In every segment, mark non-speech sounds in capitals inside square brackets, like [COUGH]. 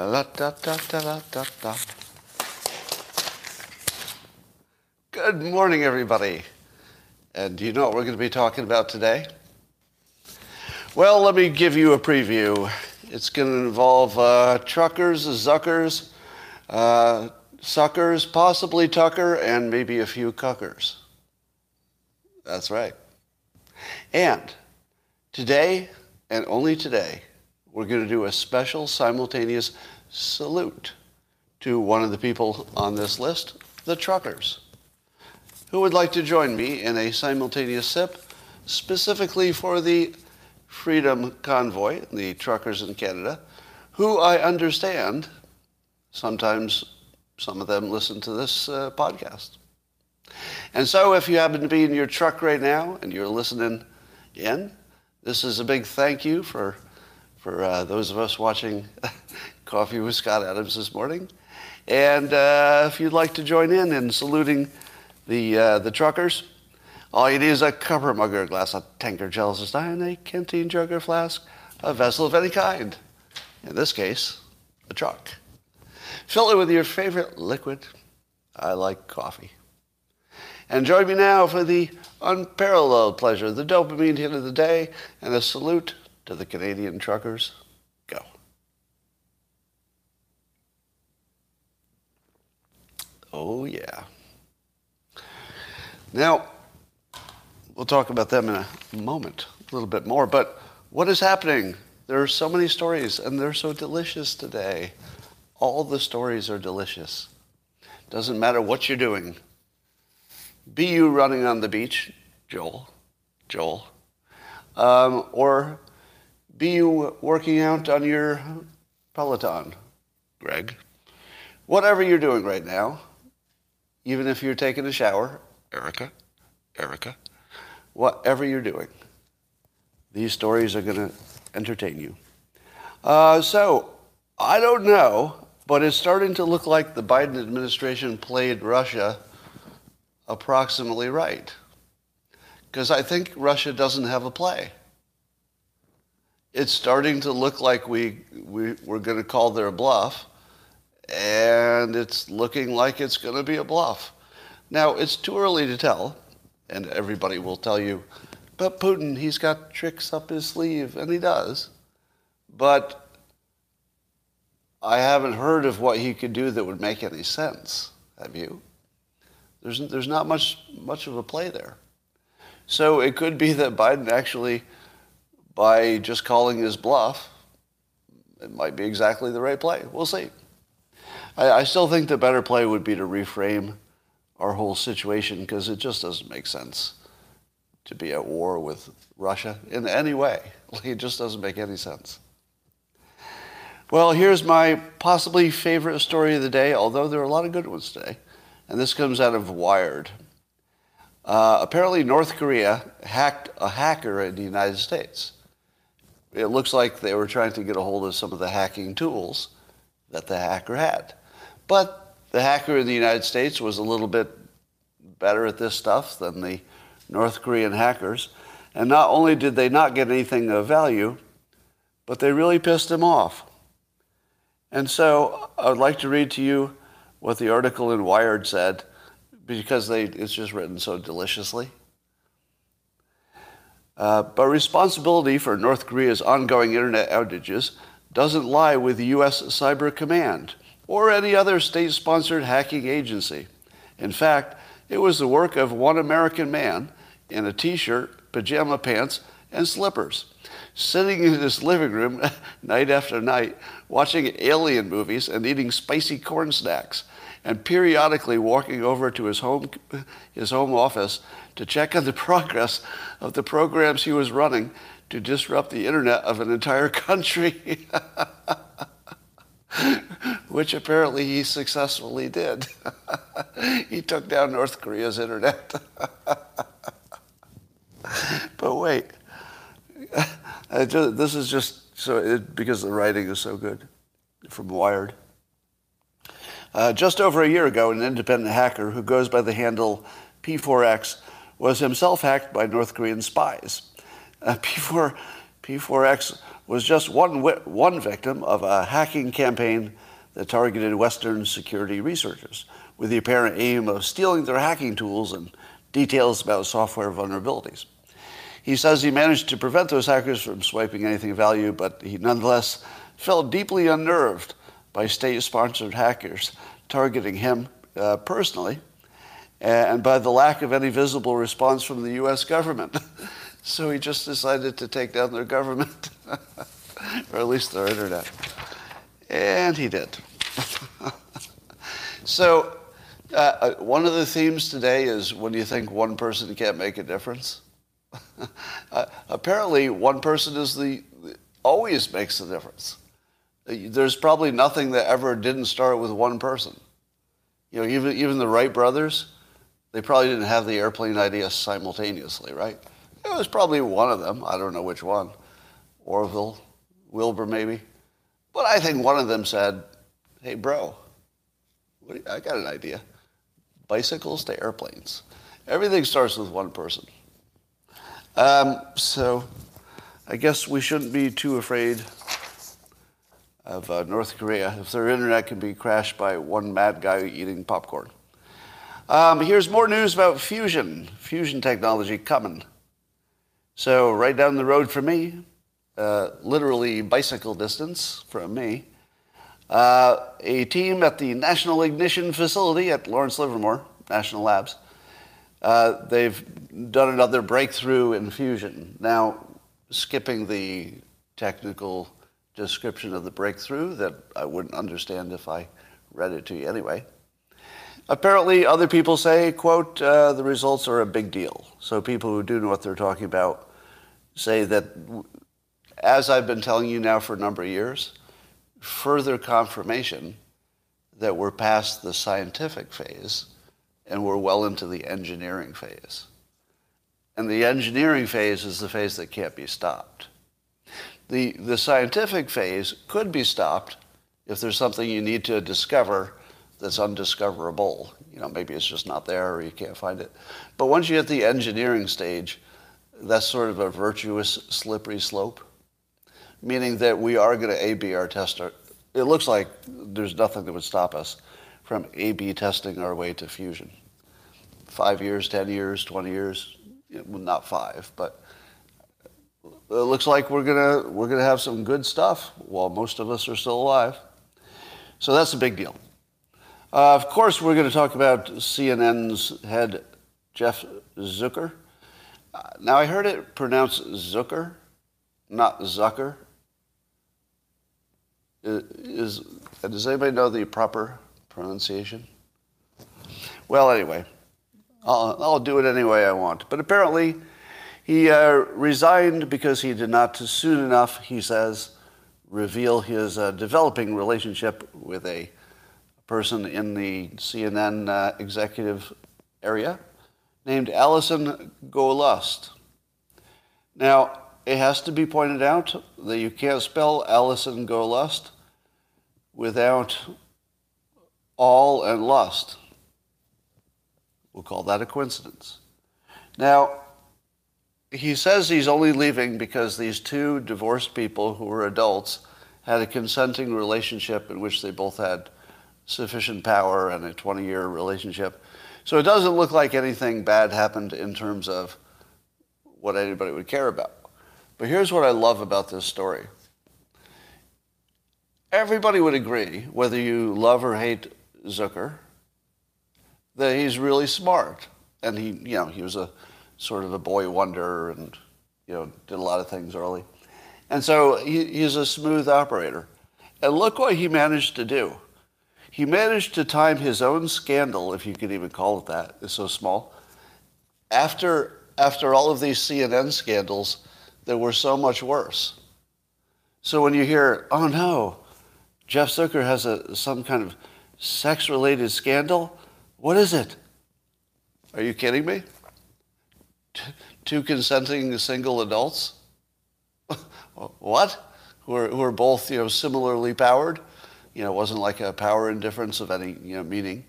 La, da, da, da, da, da, da. Good morning, everybody. And do you know what we're going to be talking about today? Well, let me give you a preview. It's going to involve uh, truckers, zuckers, uh, suckers, possibly Tucker, and maybe a few cuckers. That's right. And today, and only today, we're going to do a special simultaneous salute to one of the people on this list, the truckers. Who would like to join me in a simultaneous sip specifically for the Freedom Convoy, the truckers in Canada, who I understand sometimes some of them listen to this uh, podcast. And so if you happen to be in your truck right now and you're listening in, this is a big thank you for, for uh, those of us watching [LAUGHS] Coffee with Scott Adams this morning. And uh, if you'd like to join in in saluting the, uh, the truckers, all you need is a copper mug or a glass, a tankard, chalice, a stein, a canteen, jug, or flask, a vessel of any kind. In this case, a truck. Fill it with your favorite liquid. I like coffee. And join me now for the unparalleled pleasure, the dopamine hit of the day, and a salute to the Canadian truckers. Go. Oh, yeah. Now, we'll talk about them in a moment, a little bit more, but what is happening? There are so many stories, and they're so delicious today. All the stories are delicious. Doesn't matter what you're doing. Be you running on the beach, Joel, Joel, um, or be you working out on your Peloton, Greg. Whatever you're doing right now, even if you're taking a shower, Erica, Erica, whatever you're doing, these stories are going to entertain you. Uh, so, I don't know, but it's starting to look like the Biden administration played Russia approximately right. Because I think Russia doesn't have a play. It's starting to look like we, we, we're going to call their bluff, and it's looking like it's going to be a bluff. Now, it's too early to tell, and everybody will tell you, but Putin, he's got tricks up his sleeve, and he does. But I haven't heard of what he could do that would make any sense. Have you? There's, there's not much, much of a play there. So it could be that Biden actually, by just calling his bluff, it might be exactly the right play. We'll see. I, I still think the better play would be to reframe our whole situation because it just doesn't make sense to be at war with Russia in any way. [LAUGHS] It just doesn't make any sense. Well, here's my possibly favorite story of the day, although there are a lot of good ones today. And this comes out of Wired. Uh, apparently, North Korea hacked a hacker in the United States. It looks like they were trying to get a hold of some of the hacking tools that the hacker had. But the hacker in the United States was a little bit better at this stuff than the North Korean hackers. And not only did they not get anything of value, but they really pissed him off. And so I would like to read to you what the article in Wired said because they, it's just written so deliciously. Uh, but responsibility for North Korea's ongoing internet outages doesn't lie with the U.S. Cyber Command or any other state sponsored hacking agency. In fact, it was the work of one American man in a t shirt, pajama pants, and slippers sitting in his living room [LAUGHS] night after night, watching alien movies and eating spicy corn snacks, and periodically walking over to his home, his home office to check on the [LAUGHS] progress of the programs he was running to disrupt the internet of an entire country. [LAUGHS] Which apparently he successfully did. [LAUGHS] he took down North Korea's internet. but wait, just, this is just so it, because the writing is so good from Wired. Uh, just over a year ago, an independent hacker who goes by the handle P4X was himself hacked by North Korean spies. Uh, P4, P4X was just one, one victim of a hacking campaign that targeted Western security researchers with the apparent aim of stealing their hacking tools and details about software vulnerabilities. He says he managed to prevent those hackers from swiping anything of value, but he nonetheless felt deeply unnerved by state sponsored hackers targeting him uh, personally and by the lack of any visible response from the US government. [LAUGHS] so he just decided to take down their government, [LAUGHS] or at least their internet. And he did. [LAUGHS] so, uh, uh, one of the themes today is when you think one person can't make a difference. uh, apparently, one person is the always makes a difference. There's probably nothing that ever didn't start with one person. You know, even even the Wright brothers, they probably didn't have the airplane idea simultaneously, right? It was probably one of them. I don't know which one. Orville, Wilbur, maybe. But I think one of them said, "Hey, bro, you, I got an idea. Bicycles to airplanes. Everything starts with one person." Um, so, I guess we shouldn't be too afraid of uh, North Korea if their internet can be crashed by one mad guy eating popcorn. Um, here's more news about fusion, fusion technology coming. So, right down the road from me, uh, literally bicycle distance from me, uh, a team at the National Ignition Facility at Lawrence Livermore National Labs, uh, they've done another breakthrough in fusion. Now, skipping the technical description of the breakthrough that I wouldn't understand if I read it to you anyway. Apparently, other people say, quote, uh, the results are a big deal. So people who do know what they're talking about say that, as I've been telling you now for a number of years, further confirmation that we're past the scientific phase and we're well into the engineering phase. And the engineering phase is the phase that can't be stopped the, the scientific phase could be stopped if there's something you need to discover that's undiscoverable. You know, maybe it's just not there or you can't find it. But once you hit the engineering stage, that's sort of a virtuous slippery slope, meaning that we are going to A-B our tester. It looks like there's nothing that would stop us from A-B testing our way to fusion. Five years, 10 years, 20 years, well, not five, but it looks like we're gonna we're gonna have some good stuff while most of us are still alive. So that's a big deal. Uh, of course, we're going to talk about CNN's head Jeff Zucker. Uh, now I heard it pronounced Zucker, not Zucker. Is, does anybody know the proper pronunciation? Well, anyway, I'll, I'll do it any way I want. But apparently, he uh, resigned because he did not soon enough, he says, reveal his uh, developing relationship with a person in the CNN uh, executive area named Allison Gollust. Now, it has to be pointed out that you can't spell Allison Gollust without all and lust. We'll call that a coincidence. Now, he says he's only leaving because these two divorced people who were adults had a consenting relationship in which they both had sufficient power and a 20 year relationship. So it doesn't look like anything bad happened in terms of what anybody would care about. But here's what I love about this story. Everybody would agree, whether you love or hate Zucker, that he's really smart. And he, you know, he was a sort of a boy wonder and you know did a lot of things early. And so he, he's a smooth operator. And look what he managed to do. He managed to time his own scandal, if you could even call it that, it's so small, after, after all of these CNN scandals that were so much worse. So when you hear, oh no, Jeff Zucker has a, some kind of sex related scandal, what is it? Are you kidding me? Two consenting single adults? [LAUGHS] what? Who are, who are both, you know, similarly powered? You know, it wasn't like a power indifference of any, you know, meaning.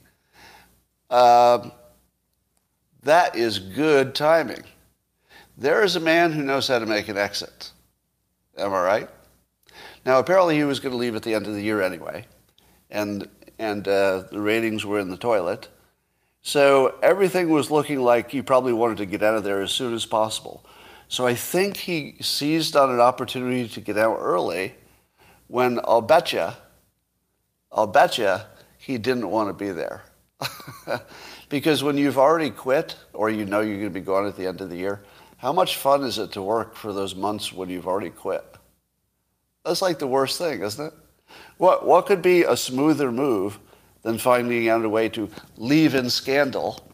Um, that is good timing. There is a man who knows how to make an exit. Am I right? Now, apparently, he was going to leave at the end of the year anyway, and and uh, the ratings were in the toilet. So everything was looking like he probably wanted to get out of there as soon as possible. So I think he seized on an opportunity to get out early when I'll bet you, I'll bet you he didn't want to be there. [LAUGHS] because when you've already quit or you know you're going to be gone at the end of the year, how much fun is it to work for those months when you've already quit? That's like the worst thing, isn't it? What, what could be a smoother move than finding out a way to leave in scandal?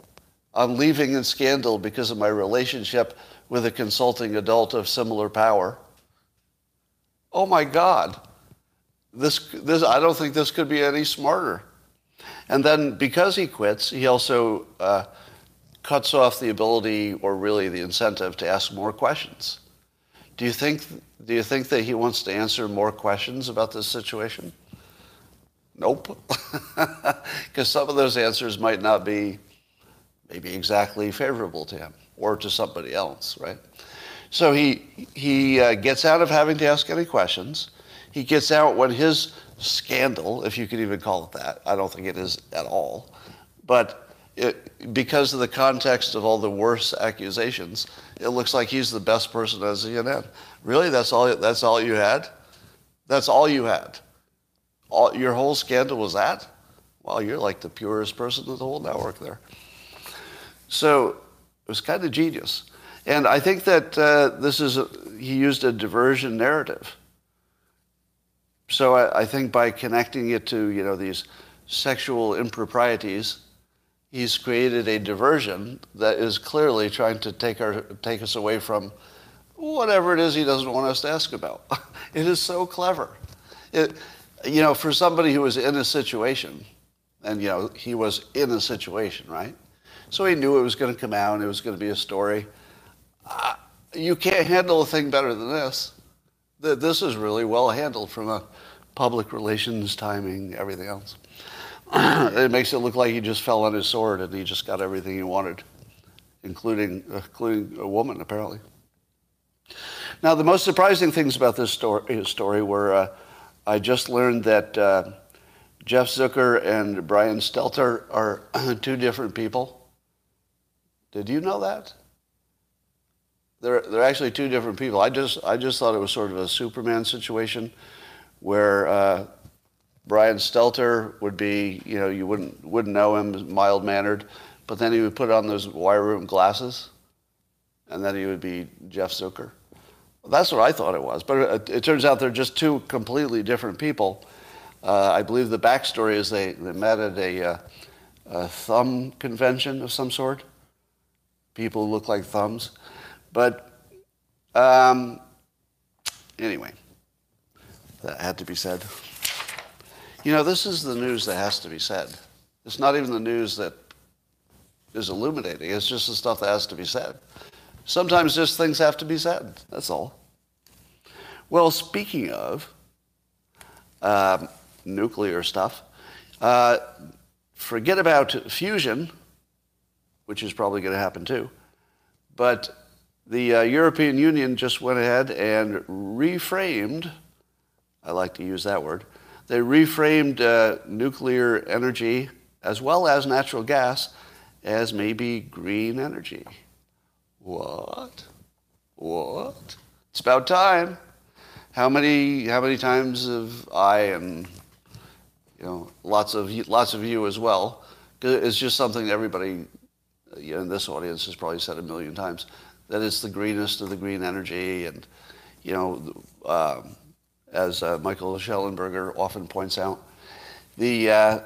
I'm leaving in scandal because of my relationship with a consulting adult of similar power. Oh my God. This, this, I don't think this could be any smarter. And then because he quits, he also uh, cuts off the ability or really the incentive to ask more questions. Do you think, do you think that he wants to answer more questions about this situation? Nope. [LAUGHS] Because some of those answers might not be maybe exactly favorable to him or to somebody else, right? So he, he uh, gets out of having to ask any questions. He gets out when his scandal, if you could even call it that, I don't think it is at all, but it, because of the context of all the worse accusations, it looks like he's the best person at CNN. Really, that's all. That's all you had. That's all you had. All, your whole scandal was that. Well, you're like the purest person in the whole network there. So it was kind of genius, and I think that uh, this is a, he used a diversion narrative. So I, I think by connecting it to you know these sexual improprieties he's created a diversion that is clearly trying to take, our, take us away from whatever it is he doesn't want us to ask about. [LAUGHS] it is so clever. It, you know, for somebody who was in a situation, and, you know, he was in a situation, right? So he knew it was going to come out and it was going to be a story. Uh, you can't handle a thing better than this. This is really well handled from a public relations, timing, everything else. [CLEARS THROAT] it makes it look like he just fell on his sword and he just got everything he wanted, including, including a woman, apparently. Now, the most surprising things about this story, story were uh, I just learned that uh, Jeff Zucker and Brian Stelter are [CLEARS THROAT] two different people. Did you know that? They're, they're actually two different people. I just, I just thought it was sort of a Superman situation where uh, Brian Stelter would be, you know, you wouldn't wouldn't know him, mild mannered, but then he would put on those wire room glasses, and then he would be Jeff Zucker. That's what I thought it was, but it, it, turns out they're just two completely different people. Uh, I believe the backstory is they, they met at a, uh, a thumb convention of some sort. People look like thumbs, but um, anyway, that had to be said. You know, this is the news that has to be said. It's not even the news that is illuminating. It's just the stuff that has to be said. Sometimes just things have to be said. That's all. Well, speaking of um, nuclear stuff, uh, forget about fusion, which is probably going to happen too. But the uh, European Union just went ahead and reframed, I like to use that word, they reframed uh, nuclear energy as well as natural gas as maybe green energy. What? What? It's about time. How many how many times have I and you know lots of lots of you as well? It's just something everybody you know, in this audience has probably said a million times that it's the greenest of the green energy, and you know. Um, as uh, Michael Shellenberger often points out. The, uh,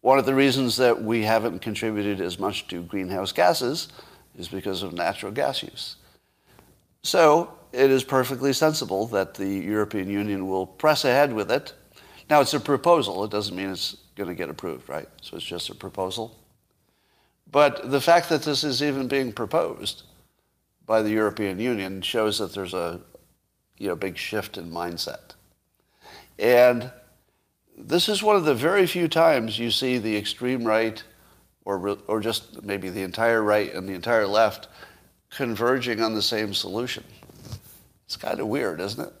one of the reasons that we haven't contributed as much to greenhouse gases is because of natural gas use. So it is perfectly sensible that the European Union will press ahead with it. Now, it's a proposal. It doesn't mean it's going to get approved, right? So it's just a proposal. But the fact that this is even being proposed by the European Union shows that there's a, you know, big shift in mindset. And this is one of the very few times you see the extreme right or, or just maybe the entire right and the entire left converging on the same solution. It's kind of weird, isn't it?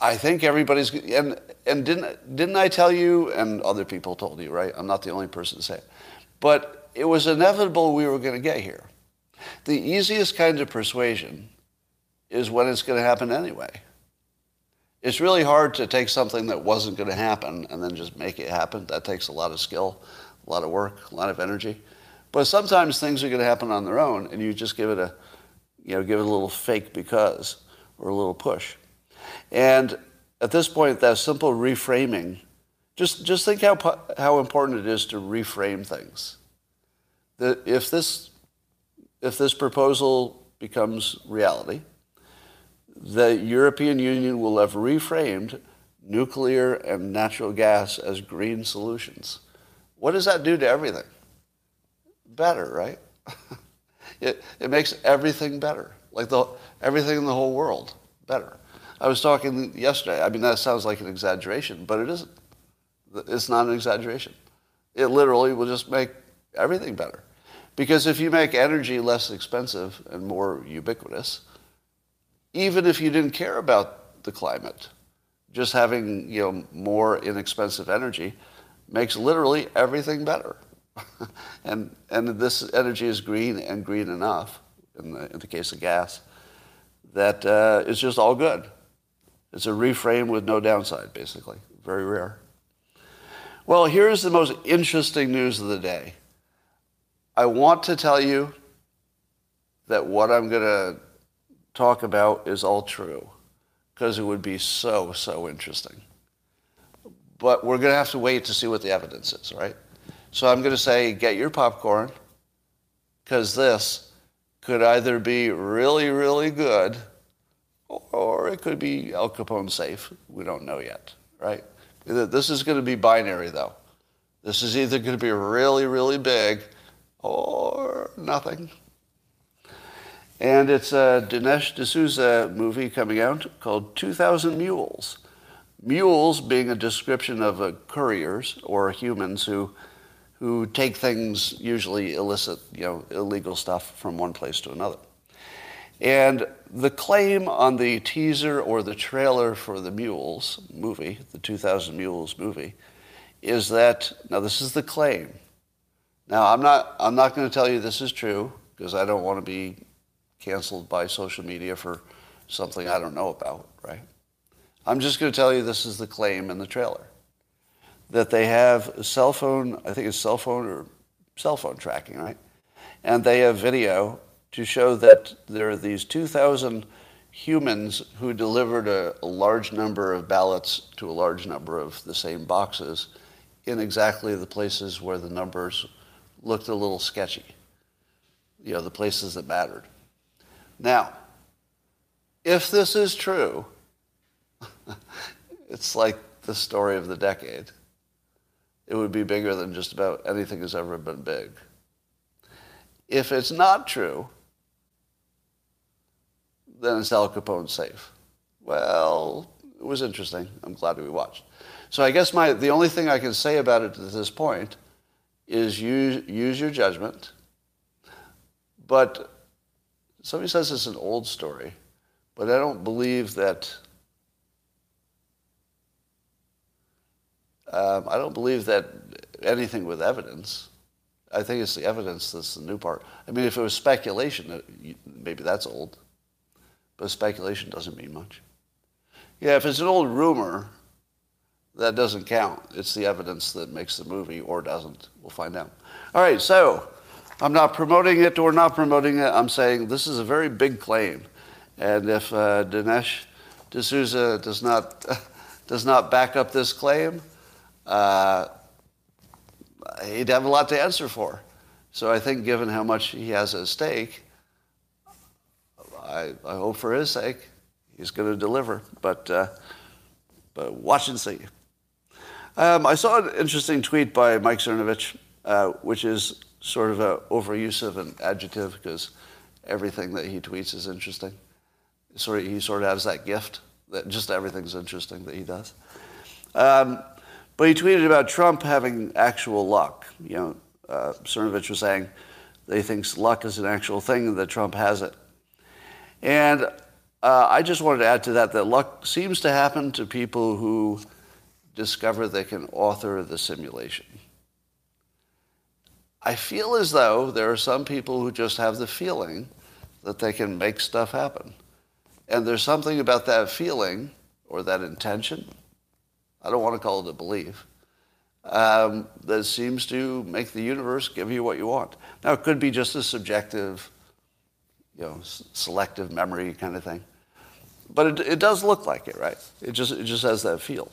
I think everybody's and and didn't didn't I tell you and other people told you right? I'm not the only person to say it, but it was inevitable we were going to get here. The easiest kind of persuasion is when it's going to happen anyway. It's really hard to take something that wasn't going to happen and then just make it happen. That takes a lot of skill, a lot of work, a lot of energy. But sometimes things are going to happen on their own, and you just give it a, you know, give it a little fake because or a little push. And at this point, that simple reframing, just, just think how, how important it is to reframe things. That if this, if this proposal becomes reality, the European Union will have reframed nuclear and natural gas as green solutions. What does that do to everything? Better, right? [LAUGHS] it, it makes everything better, like the, everything in the whole world better. I was talking yesterday. I mean, that sounds like an exaggeration, but it isn't. It's not an exaggeration. It literally will just make everything better. Because if you make energy less expensive and more ubiquitous, even if you didn't care about the climate, just having you know more inexpensive energy makes literally everything better. [LAUGHS] and and this energy is green and green enough in the, in the case of gas that uh, it's just all good. It's a reframe with no downside, basically. Very rare. Well, here's the most interesting news of the day. I want to tell you that what I'm going to talk about is all true because it would be so, so interesting. But we're going to have to wait to see what the evidence is, right? So I'm going to say, get your popcorn because this could either be really, really good or it could be Al Capone safe. We don't know yet, right? This is going to be binary, though. This is either going to be really, really big or nothing. And it's a Dinesh D'Souza movie coming out called 2000 Mules. Mules being a description of couriers or humans who, who take things, usually illicit, you know, illegal stuff from one place to another. And the claim on the teaser or the trailer for the Mules movie, the 2000 Mules movie, is that now this is the claim. Now I'm not I'm not going to tell you this is true because I don't want to be canceled by social media for something I don't know about, right? I'm just going to tell you this is the claim in the trailer that they have cell phone, I think it's cell phone or cell phone tracking, right? And they have video to show that there are these 2,000 humans who delivered a, a, large number of ballots to a large number of the same boxes in exactly the places where the numbers looked a little sketchy, you know, the places that mattered. Now, if this is true, [LAUGHS] it's like the story of the decade. It would be bigger than just about anything has ever been big. If it's not true, then it's Al Capone safe. Well, it was interesting. I'm glad we watched. So I guess my, the only thing I can say about it at this point is use, use your judgment. But somebody says it's an old story, but I don't believe that. Um, I don't believe that anything with evidence. I think it's the evidence that's the new part. I mean, if it was speculation, maybe that's old. But speculation doesn't mean much. Yeah, if it's an old rumor, that doesn't count. It's the evidence that makes the movie or doesn't. We'll find out. All right, so I'm not promoting it or not promoting it. I'm saying this is a very big claim. And if uh, Dinesh D'Souza does not, [LAUGHS] does not back up this claim, uh, he'd have a lot to answer for. So I think given how much he has at stake, I, I hope for his sake he's going to deliver. But, uh, but watch and see. Um, I saw an interesting tweet by Mike Cernovich, uh, which is sort of an overuse of an adjective because everything that he tweets is interesting. Sort of, he sort of has that gift that just everything's interesting that he does. Um, but he tweeted about Trump having actual luck. You know, uh, Cernovich was saying that he thinks luck is an actual thing and that Trump has it. And uh, I just wanted to add to that that luck seems to happen to people who discover they can author the simulation. I feel as though there are some people who just have the feeling that they can make stuff happen. And there's something about that feeling or that intention, I don't want to call it a belief, um, that seems to make the universe give you what you want. Now, it could be just a subjective, you know, selective memory kind of thing. But it, it does look like it, right? It just, it just has that feel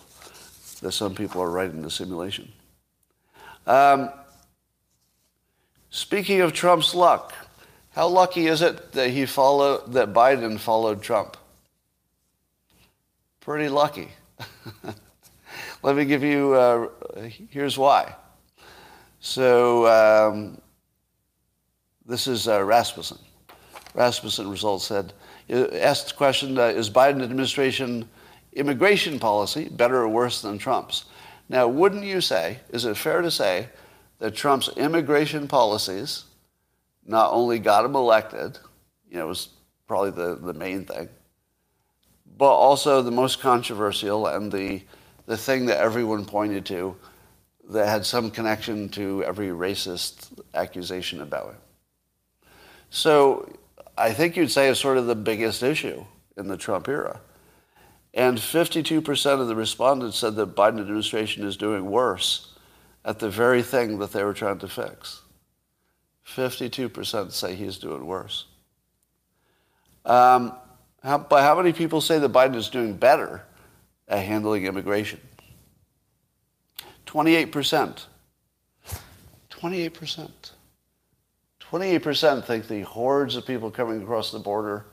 that some people are right in the simulation. Um, speaking of Trump's luck, how lucky is it that he followed, that Biden followed Trump? Pretty lucky. [LAUGHS] Let me give you, uh, here's why. So um, this is uh, Rasmussen. Rasmussen results said, uh, asked the question, uh, is Biden administration immigration policy better or worse than Trump's? Now, wouldn't you say, is it fair to say that Trump's immigration policies not only got him elected, you know, was probably the, the main thing, but also the most controversial and the, the thing that everyone pointed to that had some connection to every racist accusation about him. So I think you'd say it's sort of the biggest issue in the Trump era. And 52% of the respondents said the Biden administration is doing worse at the very thing that they were trying to fix. 52% say he's doing worse. Um, how, but how many people say that Biden is doing better at handling immigration? 28%. 28%. 28% think the hordes of people coming across the border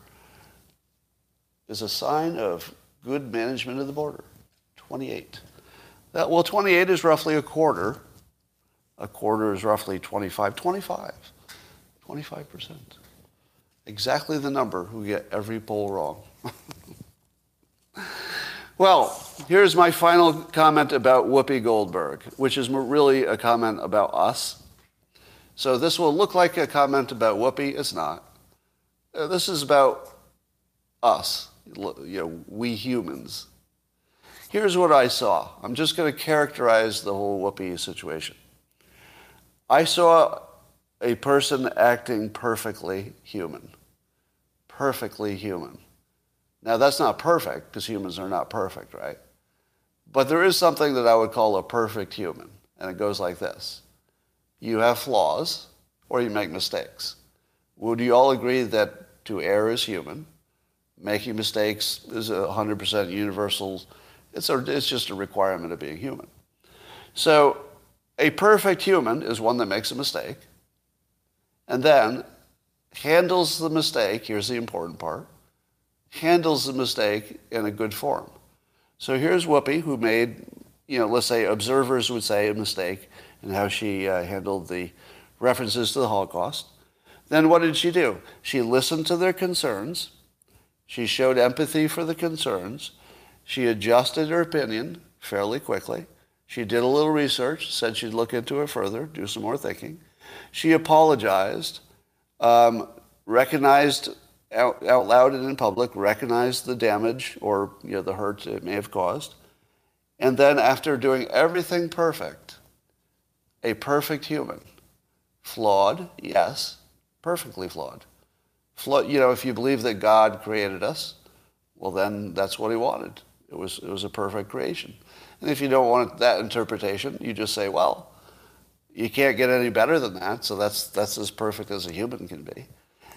is a sign of good management of the border. 28. That, well, 28 is roughly a quarter. A quarter is roughly 25. 25. 25%. Exactly the number who get every poll wrong. [LAUGHS] well, here's my final comment about Whoopi Goldberg, which is really a comment about us. So this will look like a comment about Whoopi. It's not. Uh, This is about us, you know, we humans. Here's what I saw. I'm just going to characterize the whole Whoopi situation. I saw a person acting perfectly human. Perfectly human. Now, that's not perfect because humans are not perfect, right? But there is something that I would call a perfect human, and it goes like this You have flaws or you make mistakes. Would you all agree that to err is human? Making mistakes is a 100% universal, it's, a, it's just a requirement of being human. So, a perfect human is one that makes a mistake and then handles the mistake, here's the important part, handles the mistake in a good form. So here's Whoopi, who made, you know, let's say observers would say a mistake in how she uh, handled the references to the Holocaust. Then what did she do? She listened to their concerns. She showed empathy for the concerns. She adjusted her opinion fairly quickly. She did a little research, said she'd look into it further, do some more thinking. She apologized, um, recognized out, out loud and in public, recognized the damage or you know, the hurt it may have caused. And then after doing everything perfect, a perfect human, flawed, yes, perfectly flawed. Flaw, you know, if you believe that God created us, well, then that's what he wanted. It was, it was a perfect creation. And if you don't want that interpretation, you just say, well, you can't get any better than that, so that's, that's as perfect as a human can be.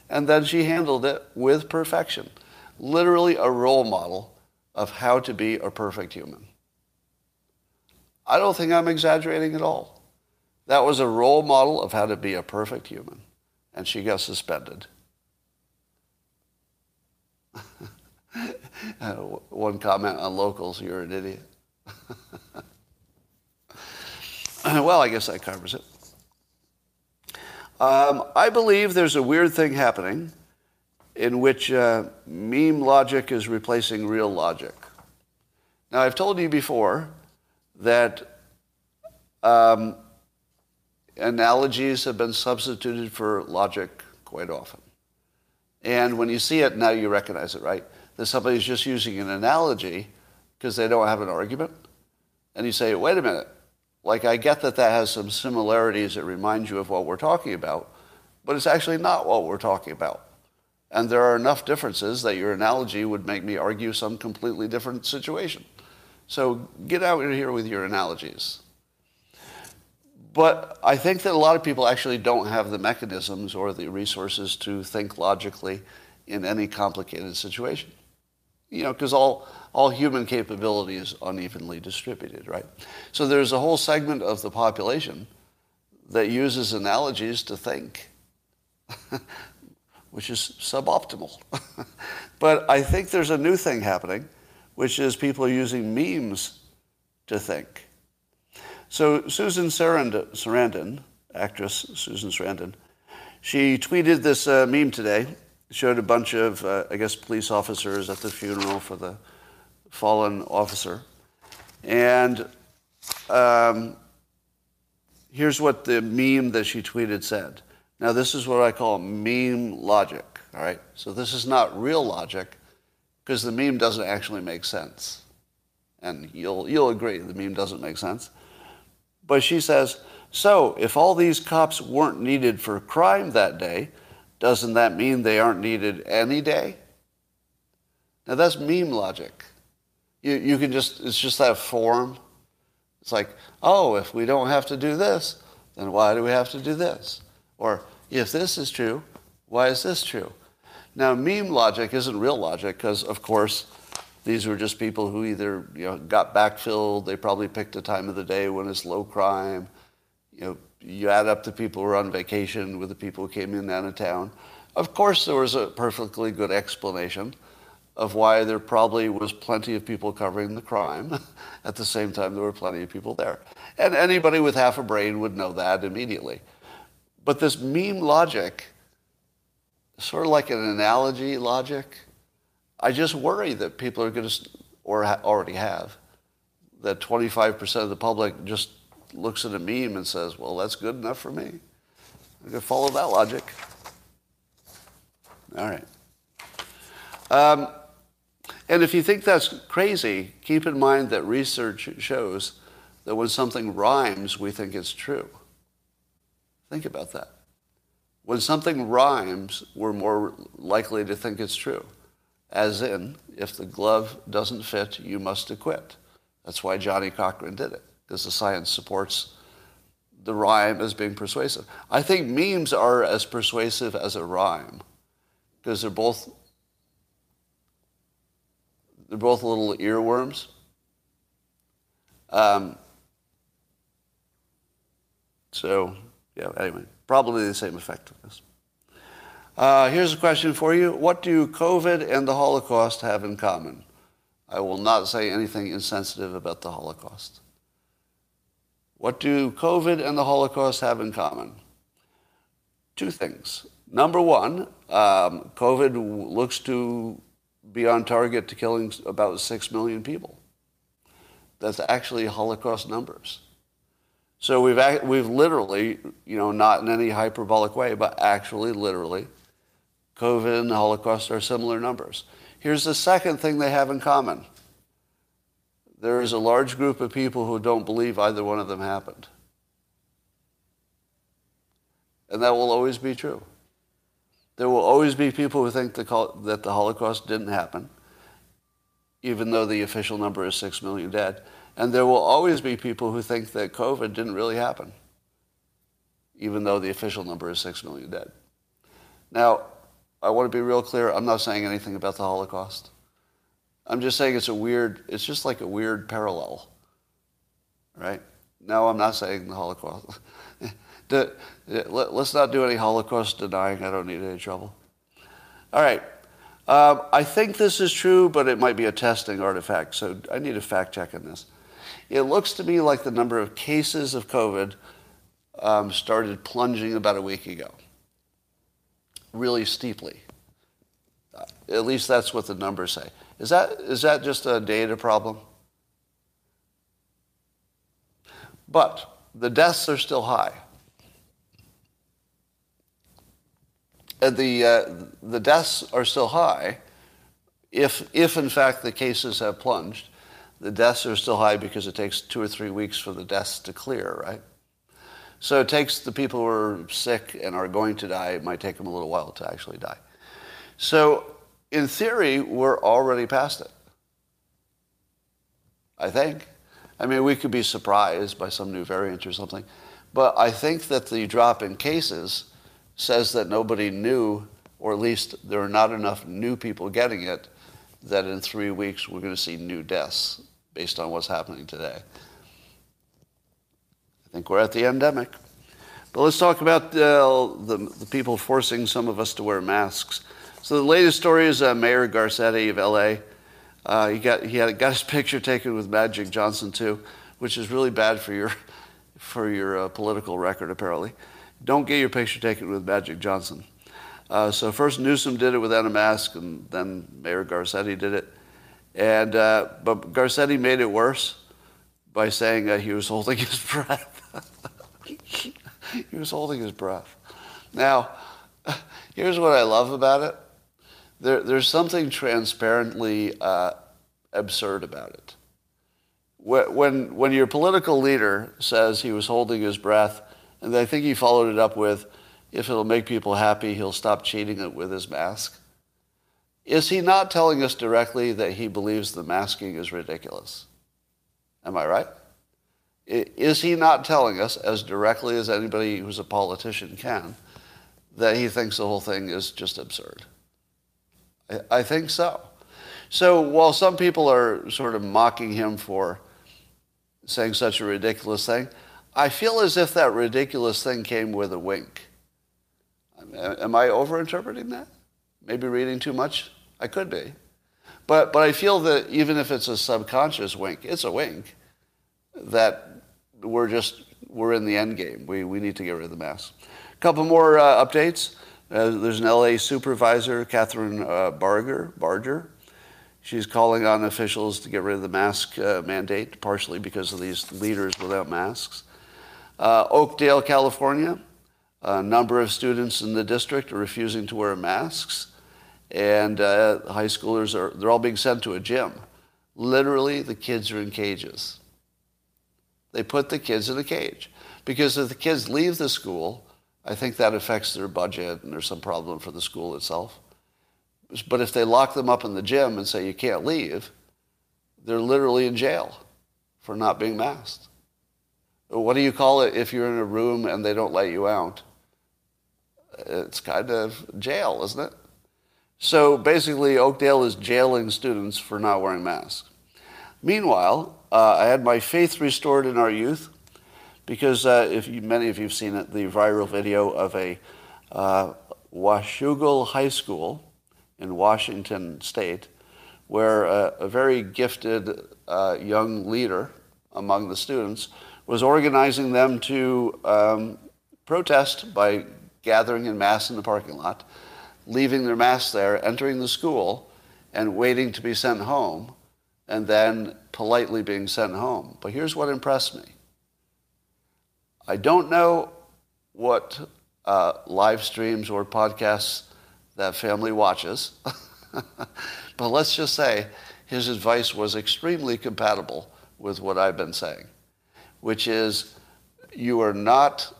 And then she handled it with perfection. Literally a role model of how to be a perfect human. I don't think I'm exaggerating at all. That was a role model of how to be a perfect human. And she got suspended. [LAUGHS] Uh, One comment on locals, you're an idiot. [LAUGHS] well, I guess that covers it. Um, I believe there's a weird thing happening in which uh, meme logic is replacing real logic. Now, I've told you before that um, analogies have been substituted for logic quite often. And when you see it, now you recognize it, right? That somebody's just using an analogy because they don't have an argument. And you say, wait a minute, like I get that that has some similarities, it reminds you of what we're talking about, but it's actually not what we're talking about. And there are enough differences that your analogy would make me argue some completely different situation. So get out of here with your analogies. But I think that a lot of people actually don't have the mechanisms or the resources to think logically in any complicated situation. You know, because all, all human capability is unevenly distributed, right? So there's a whole segment of the population that uses analogies to think, [LAUGHS] which is suboptimal. [LAUGHS] but I think there's a new thing happening, which is people are using memes to think. So Susan Sarandon, actress Susan Sarandon, she tweeted this uh, meme today. Showed a bunch of, uh, I guess, police officers at the funeral for the fallen officer. And um, here's what the meme that she tweeted said. Now, this is what I call meme logic, all right? So this is not real logic because the meme doesn't actually make sense. And you'll, you'll agree the meme doesn't make sense. But she says, so if all these cops weren't needed for crime that day, doesn't that mean they aren't needed any day? Now that's meme logic. You, you can just, it's just that form. It's like, oh, if we don't have to do this, then why do we have to do this? Or if this is true, why is this true? Now, meme logic isn't real logic because, of course, these were just people who either you know, got backfilled, they probably picked a time of the day when it's low crime. You know, you add up the people who were on vacation with the people who came in out of town. Of course, there was a perfectly good explanation of why there probably was plenty of people covering the crime. [LAUGHS] At the same time, there were plenty of people there. And anybody with half a brain would know that immediately. But this meme logic, sort of like an analogy logic, I just worry that people are going to, or ha- already have, that 25% of the public just looks at a meme and says, well, that's good enough for me. I'm going to follow that logic. All right. Um, and if you think that's crazy, keep in mind that research shows that when something rhymes, we think it's true. Think about that. When something rhymes, we're more likely to think it's true as in, if the glove doesn't fit, you must acquit. That's why Johnnie Cochran did it, because the science supports the rhyme as being persuasive. I think memes are as persuasive as a rhyme, because they're both they're both little earworms. Um, so, yeah, anyway, probably the same effectiveness. Uh, here's a question for you. What do COVID and the Holocaust have in common? I will not say anything insensitive about the Holocaust. What do COVID and the Holocaust have in common? Two things. Number one, um, COVID looks to be on target to killing about 6 million people. That's actually Holocaust numbers. So we've, we've literally, you know, not in any hyperbolic way, but actually literally COVID and the Holocaust are similar numbers. Here's the second thing they have in common there is a large group of people who don't believe either one of them happened. And that will always be true. There will always be people who think the, that the Holocaust didn't happen, even though the official number is 6 million dead. And there will always be people who think that COVID didn't really happen, even though the official number is 6 million dead. Now, I want to be real clear. I'm not saying anything about the Holocaust. I'm just saying it's a weird, it's just like a weird parallel, right? No, I'm not saying the Holocaust. [LAUGHS] let, us not do any Holocaust denying. I don't need any trouble. All right. Um, I think this is true, but it might be a testing artifact, so I need a fact check on this. It looks to me like the number of cases of COVID um, started plunging about a week ago really steeply. At least that's what the numbers say. Is that, is that just a data problem? But the deaths are still high. And the, uh, the deaths are still high if, if in fact the cases have plunged, the deaths are still high because it takes two or three weeks for the deaths to clear, right? So it takes the people who are sick and are going to die, it might take them a little while to actually die. So in theory, we're already past it. I think. I mean, we could be surprised by some new variant or something. But I think that the drop in cases says that nobody knew, or at least there are not enough new people getting it, that in three weeks we're going to see new deaths based on what's happening today. I think we're at the endemic. But let's talk about uh, the, the people forcing some of us to wear masks. So the latest story is uh, Mayor Garcetti of LA. Uh, he got he had got his [LAUGHS] picture taken with Magic Johnson too, which is really bad for your [LAUGHS] for your uh, political record apparently. Don't get your picture taken with Magic Johnson. Uh, so first Newsom did it without a mask, and then Mayor Garcetti did it. And uh, but Garcetti made it worse by saying he was [LAUGHS] holding his breath. he was holding his breath. Now, here's what I love about it there, there's something transparently uh, absurd about it. When, when your political leader says he was holding his breath, and I think he followed it up with, if it'll make people happy, he'll stop cheating it with his mask. Is he not telling us directly that he believes the masking is ridiculous? Am I right? Is he not telling us, as directly as anybody who's a politician can, that he thinks the whole thing is just absurd? I think so. So while some people are sort of mocking him for saying such a ridiculous thing, I feel as if that ridiculous thing came with a wink. Am I overinterpreting that? Maybe reading too much? I could be. But, but I feel that even if it's a subconscious wink, it's a wink, that we're just, we're in the end game. We, we need to get rid of the mask. A couple more uh, updates. Uh, there's an LA supervisor, Kathryn uh, Barger, Barger. She's calling on officials to get rid of the mask uh, mandate, partially because of these leaders without masks. Uh, Oakdale, California, a number of students in the district are refusing to wear masks, and uh, high schoolers are they're all being sent to a gym. Literally, the kids are in cages. They put the kids in a cage because if the kids leave the school, I think that affects their budget and there's some problem for the school itself. But if they lock them up in the gym and say you can't leave, they're literally in jail for not being masked. What do you call it if you're in a room and they don't let you out? It's kind of jail, isn't it? So basically, Oakdale is jailing students for not wearing masks. Meanwhile, uh, I had my faith restored in our youth because uh, if you, many of you have seen it, the viral video of a uh, Washougal High School in Washington State, where a, a very gifted uh, young leader among the students was organizing them to um, protest by gathering in mass in the parking lot, leaving their masks there, entering the school, and waiting to be sent home, and then politely being sent home. But here's what impressed me I don't know what uh, live streams or podcasts that family watches, [LAUGHS] but let's just say his advice was extremely compatible with what I've been saying, which is you are not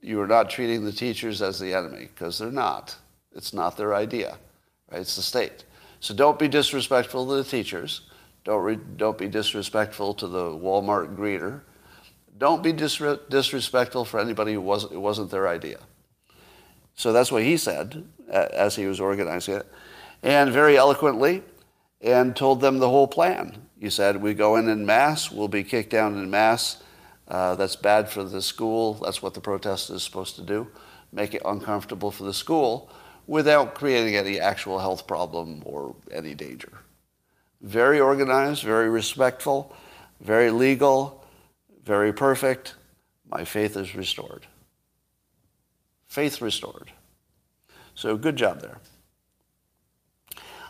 you are not treating the teachers as the enemy because they're not. It's not their idea, right? It's the state. So don't be disrespectful to the teachers. Don't re- don't be disrespectful to the Walmart greeter don't be disrespectful for anybody who wasn't, it wasn't their idea. So that's what he said as he was organizing it. And very eloquently, and told them the whole plan. He said, We go in in mass, we'll be kicked down in mass. Uh, that's bad for the school. That's what the protest is supposed to do make it uncomfortable for the school without creating any actual health problem or any danger. Very organized, very respectful, very legal very perfect, my faith is restored. Faith restored. So good job there.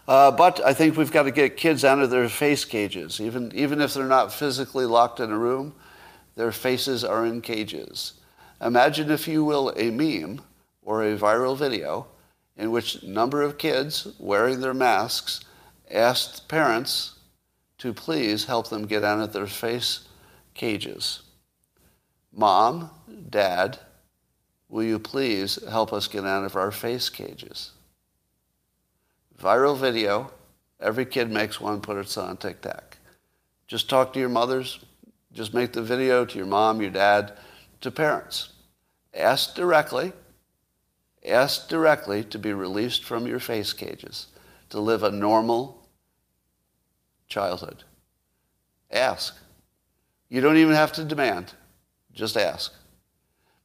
Uh, but I think we've got to get kids out of their face cages. Even, even if they're not physically locked in a room, their faces are in cages. Imagine, if you will, a meme or a viral video in which a number of kids wearing their masks asked parents to please help them get out of their face cages. Mom, Dad, will you please help us get out of our face cages? Viral video. Every kid makes one, put it on TikTok. Just talk to your mothers. Just make the video to your mom, your dad, to parents. Ask directly. Ask directly to be released from your face cages, to live a normal childhood. Ask. You don't even have to demand. Just ask.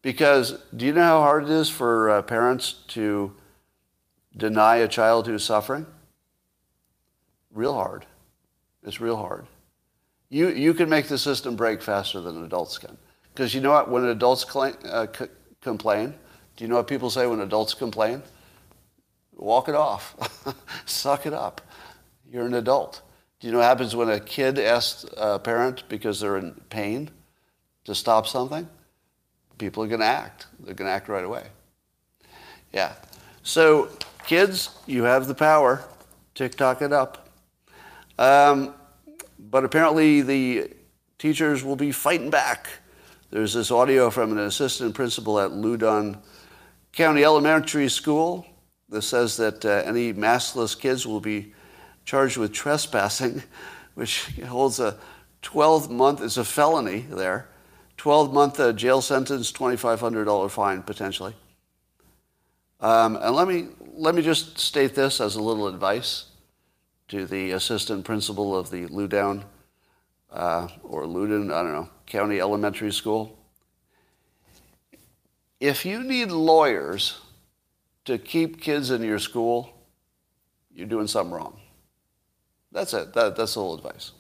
Because do you know how hard it is for uh, parents to deny a child who's suffering? Real hard. It's real hard. You, you can make the system break faster than adults can. Because you know what? When adults uh, c- complain, do you know what people say when adults complain? Walk it off. [LAUGHS] Suck it up. You're an adult. Do you know what happens when a kid asks a parent because they're in pain to stop something? People are going to act. They're going to act right away. Yeah. So, kids, you have the power. TikTok it up. Um, but apparently, the teachers will be fighting back. There's this audio from an assistant principal at Loudoun County Elementary School that says that uh, any maskless kids will be charged with trespassing, which holds a 12 month, it's a felony there, 12 month uh, jail sentence, $2,500 fine potentially. Um, and let me, let me just state this as a little advice to the assistant principal of the Loudoun uh, or Loudoun, I don't know, County Elementary School. If you need lawyers to keep kids in your school, you're doing something wrong. That's it. That, that's the whole advice.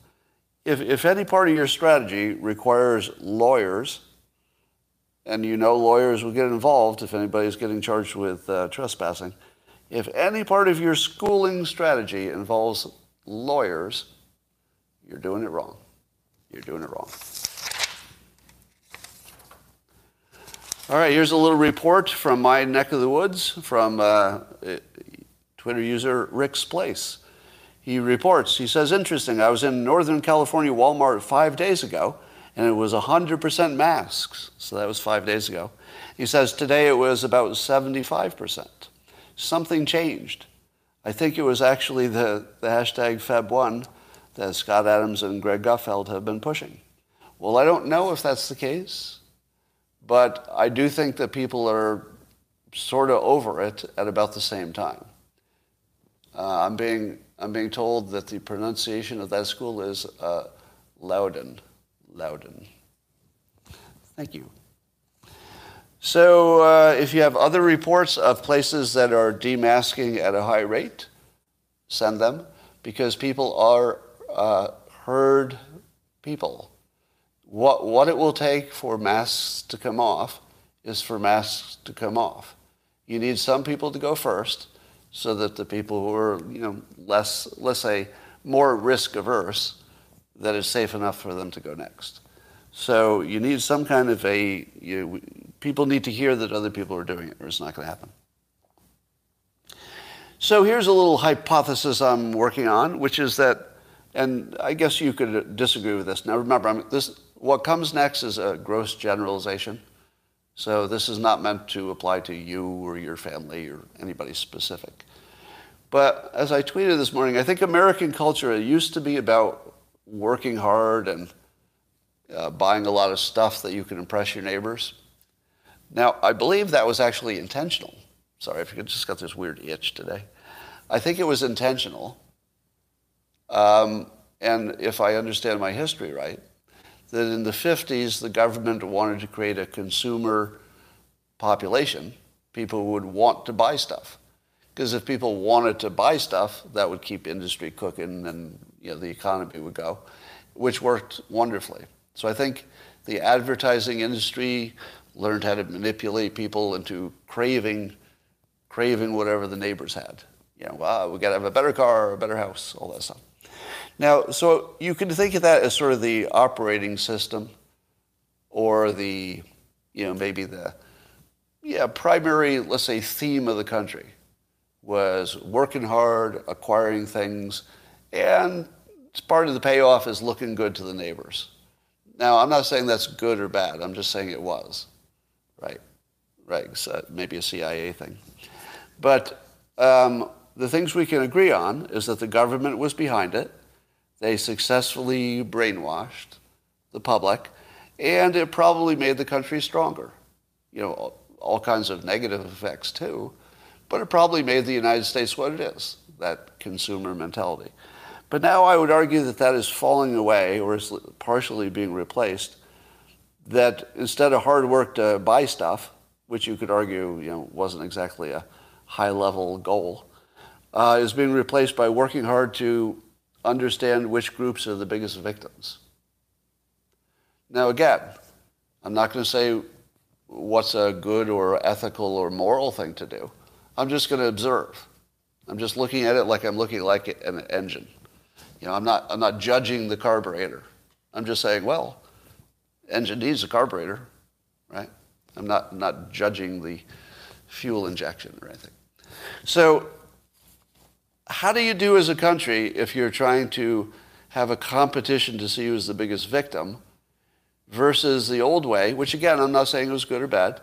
If, if any part of your strategy requires lawyers, and you know lawyers will get involved if anybody's getting charged with uh, trespassing, if any part of your schooling strategy involves lawyers, you're doing it wrong. You're doing it wrong. All right, here's a little report from my neck of the woods from uh, Twitter user Rick's Place. He reports, he says, interesting, I was in Northern California Walmart five days ago, and it was 100% masks. So that was five days ago. He says, today it was about 75%. Something changed. I think it was actually the, the hashtag Feb1 that Scott Adams and Greg Gutfeld have been pushing. Well, I don't know if that's the case, but I do think that people are sort of over it at about the same time. Uh, I'm being I'm being told that the pronunciation of that school is uh, Loudon. Loudon. Thank you. So, uh, if you have other reports of places that are demasking at a high rate, send them because people are uh, herd people. What, what it will take for masks to come off is for masks to come off. You need some people to go first so that the people who are, you know, less, let's say, more risk averse, that is safe enough for them to go next. So you need some kind of a, you, people need to hear that other people are doing it, or it's not going to happen. So here's a little hypothesis I'm working on, which is that, and I guess you could disagree with this. Now remember, I'm, this, what comes next is a gross generalization. So this is not meant to apply to you or your family or anybody specific. But as I tweeted this morning, I think American culture used to be about working hard and uh, buying a lot of stuff that you can impress your neighbors. Now, I believe that was actually intentional. Sorry, if you just got this weird itch today. I think it was intentional. Um, and if I understand my history right, that in the 50s, the government wanted to create a consumer population, people who would want to buy stuff. Because if people wanted to buy stuff, that would keep industry cooking and you know, the economy would go, which worked wonderfully. So I think the advertising industry learned how to manipulate people into craving, craving whatever the neighbors had. You know, wow, we got to have a better car, a better house, all that stuff. Now, so you can think of that as sort of the operating system or the, you know, maybe the, yeah, primary, let's say, theme of the country was working hard, acquiring things, and part of the payoff is looking good to the neighbors. Now, I'm not saying that's good or bad. I'm just saying it was, right? Right, so maybe a CIA thing. But um, the things we can agree on is that the government was behind it. They successfully brainwashed the public, and it probably made the country stronger. You know, all, all kinds of negative effects too, but it probably made the United States what it is, that consumer mentality. But now I would argue that that is falling away or is partially being replaced. That instead of hard work to buy stuff, which you could argue you know, wasn't exactly a high level goal, uh, is being replaced by working hard to understand which groups are the biggest victims. Now, again, I'm not going to say what's a good or ethical or moral thing to do. I'm just going to observe. I'm just looking at it like I'm looking like an engine. You know, I'm not, I'm not judging the carburetor. I'm just saying, well, engine needs a carburetor, right? I'm not, I'm not judging the fuel injection or anything. So how do you do as a country if you're trying to have a competition to see who's the biggest victim versus the old way, which again, I'm not saying it was good or bad,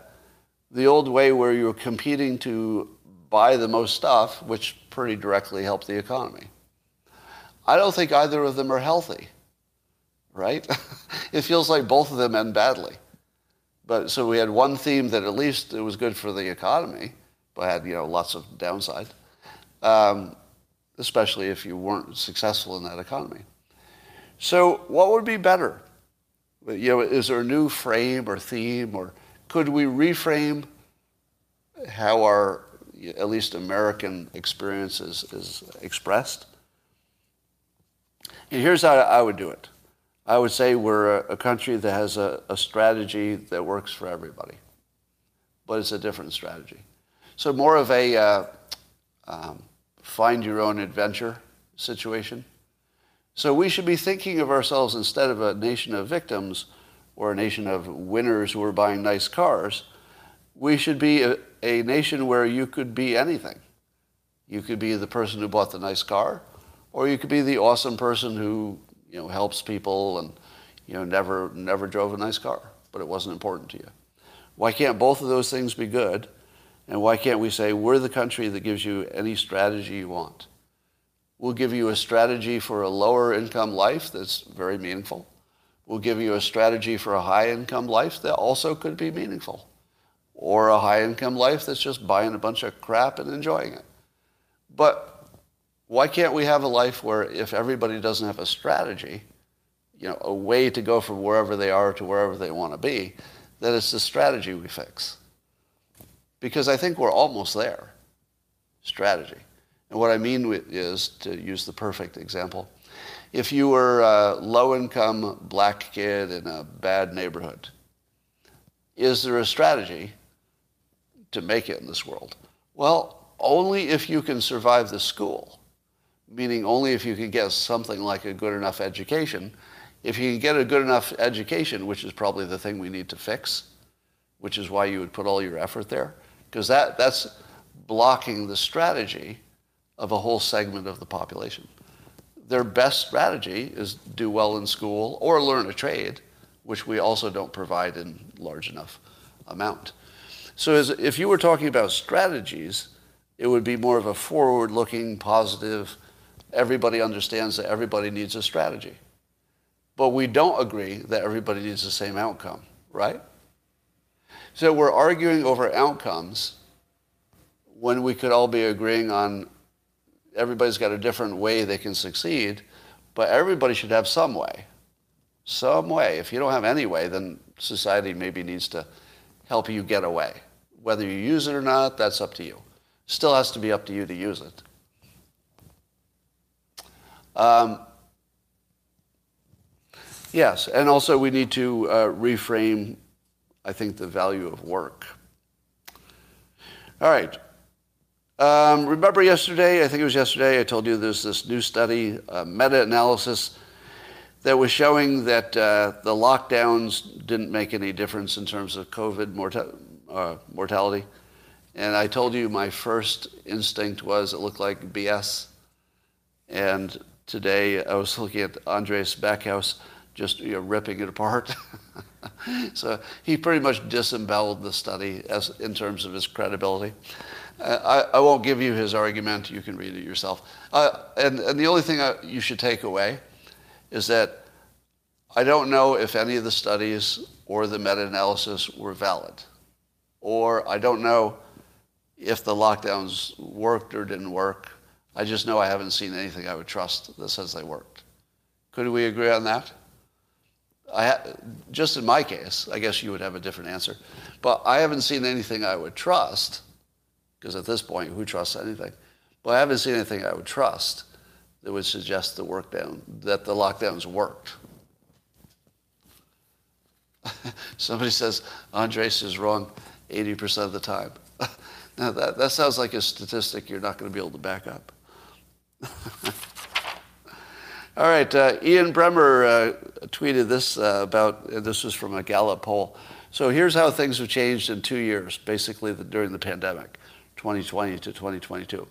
the old way where you're competing to buy the most stuff, which pretty directly helped the economy. I don't think either of them are healthy, right? [LAUGHS] it feels like both of them end badly. But so we had one theme that at least it was good for the economy, but had you know lots of downside, um, especially if you weren't successful in that economy. So what would be better? You know, is there a new frame or theme, or could we reframe how our at least American experience is, is expressed? And here's how I would do it. I would say we're a, country that has a, a, strategy that works for everybody, but it's a different strategy. So more of a uh, um, find your own adventure situation. So we should be thinking of ourselves instead of a nation of victims or a nation of winners who are buying nice cars. We should be a, a nation where you could be anything. You could be the person who bought the nice car, or you could be the awesome person who you know helps people and you know never never drove a nice car, but it wasn't important to you. Why can't both of those things be good? And why can't we say we're the country that gives you any strategy you want? We'll give you a strategy for a lower income life that's very meaningful. We'll give you a strategy for a high income life that also could be meaningful. Or a high income life that's just buying a bunch of crap and enjoying it. But why can't we have a life where if everybody doesn't have a strategy, you know, a way to go from wherever they are to wherever they want to be, that it's the strategy we fix? Because I think we're almost there. Strategy. And what I mean is, to use the perfect example, if you were a low-income black kid in a bad neighborhood, is there a strategy to make it in this world? Well, only if you can survive the school meaning only if you can get something like a good enough education. If you can get a good enough education, which is probably the thing we need to fix, which is why you would put all your effort there, because that, that's blocking the strategy of a whole segment of the population. Their best strategy is do well in school or learn a trade, which we also don't provide in large enough amount. So as, if you were talking about strategies, it would be more of a forward-looking, positive, everybody understands that everybody needs a strategy. But we don't agree that everybody needs the same outcome, right? So we're arguing over outcomes when we could all be agreeing on everybody's got a different way they can succeed, but everybody should have some way. Some way. If you don't have any way, then society maybe needs to help you get away. Whether you use it or not, that's up to you. Still has to be up to you to use it. Um, yes, and also we need to uh, reframe, I think, the value of work. All right. Um, remember yesterday, I think it was yesterday, I told you there's this new study, meta-analysis, that was showing that uh, the lockdowns didn't make any difference in terms of COVID morta- uh, mortality. And I told you my first instinct was it looked like BS. And today. I was [LAUGHS] looking at Andreas Backhaus just you know, ripping it apart. [LAUGHS] so he pretty much disemboweled the study as, in terms of his credibility. Uh, I, I, won't give you his argument. You can read it yourself. Uh, and, and, the only thing I, you should take away is that I don't know if any of the studies or the meta-analysis were valid. Or I don't know if the lockdowns worked or didn't work. I just know I haven't seen anything I would trust that says they worked. Could we agree on that? I, just in my case, I guess you would have a different answer. But I haven't seen anything I would trust, because at this point, who trusts anything? But I haven't seen anything I would trust that would suggest the work down, that the lockdowns worked. [LAUGHS] Somebody says Andreas is wrong 80% of the time. [LAUGHS] now that, that sounds like a statistic you're not going to be able to back up. [LAUGHS] All right, uh, Ian Bremmer uh, tweeted this uh, about, this was from a Gallup poll. So here's how things have changed in two years, basically the, during the pandemic, 2020 to 2022.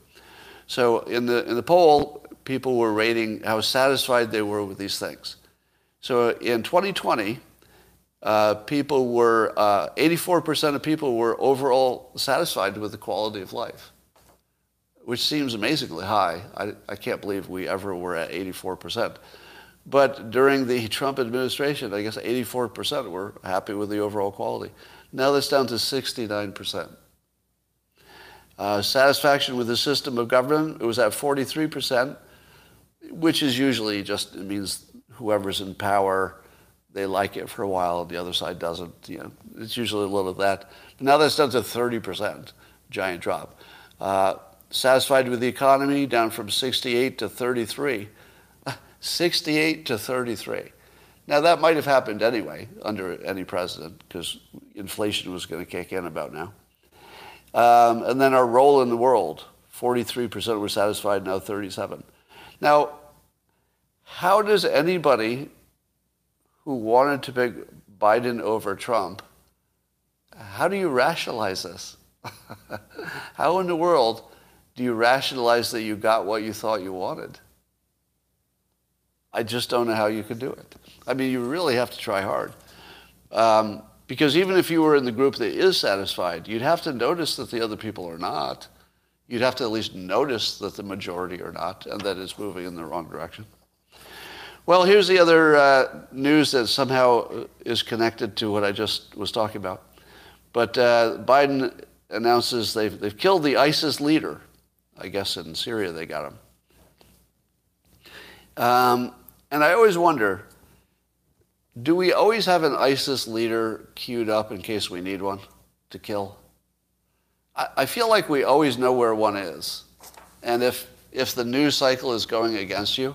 So in the, in the poll, people were rating how satisfied they were with these things. So in 2020, uh, people were, 84% uh, of people were overall satisfied with the quality of life which seems amazingly high. I, I can't believe we ever were at 84%. But during the Trump administration, I guess 84% were happy with the overall quality. Now that's down to 69%. Uh, satisfaction with the system of government, it was at 43%, which is usually just, it means whoever's in power, they like it for a while, the other side doesn't. You know, it's usually a little of that. But now that's down to 30%, giant drop. Uh, Satisfied with the economy, down from 68 to 33. [LAUGHS] 68 to 33. Now, that might have happened anyway under any president because inflation was going to kick in about now. Um, and then our role in the world 43% were satisfied, now 37. Now, how does anybody who wanted to pick Biden over Trump, how do you rationalize this? [LAUGHS] how in the world do you rationalize that you got what you thought you wanted? I just don't know how you could do it. I mean, you really have to try hard. Um, because even if you were in the group that is satisfied, you'd have to notice that the other people are not. You'd have to at least notice that the majority are not and that it's moving in the wrong direction. Well, here's the other uh, news that somehow is connected to what I just was talking about. But uh, Biden announces they've, they've killed the ISIS leader. I guess in Syria they got him. Um, and I always wonder do we always have an ISIS leader queued up in case we need one to kill? I, I feel like we always know where one is. And if, if the news cycle is going against you,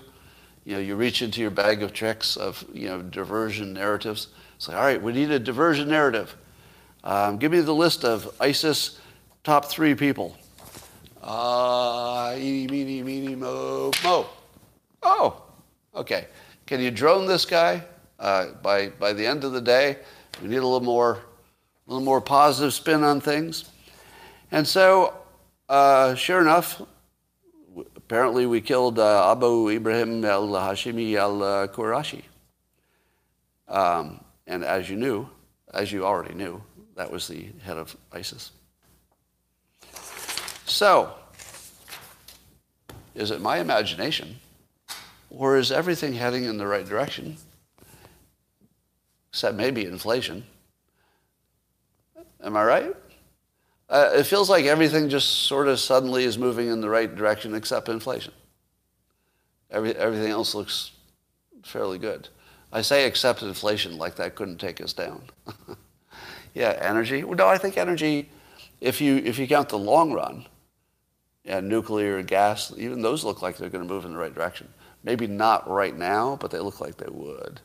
you know, you reach into your bag of tricks of, you know, diversion narratives. It's like, all right, we need a diversion narrative. Um, give me the list of ISIS top three people. Uh, eeny, meeny, meeny, mo, mo. Oh, okay. Can you drone this guy? Uh, by, by the end of the day, we need a little more, a little more positive spin on things. And so, uh, sure enough, apparently we killed uh, Abu Ibrahim al-Hashimi al-Qurashi. Um, and as you knew, as you already knew, that was the head of ISIS. So, is it my imagination, or is everything heading in the right direction? Except maybe inflation. Am I right? Uh, it feels like everything just sort of suddenly is moving in the right direction except inflation. Every, everything else looks fairly good. I say except inflation like that couldn't take us down. [LAUGHS] yeah, energy. Well, no, I think energy, if you, if you count the long run, and nuclear gas, even those look like they're going to move in the right direction. Maybe not right now, but they look like they would.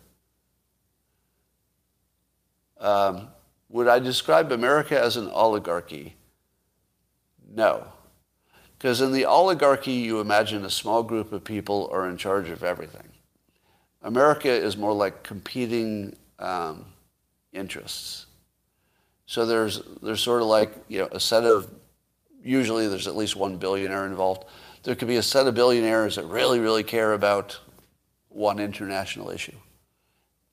Um, would I describe America as an oligarchy? No. Because in the oligarchy, you imagine a small group of people are in charge of everything. America is more like competing um, interests. So there's, there's sort of like you know, a set of usually there's at least one billionaire involved. there could be a set of billionaires that really, really care about one international issue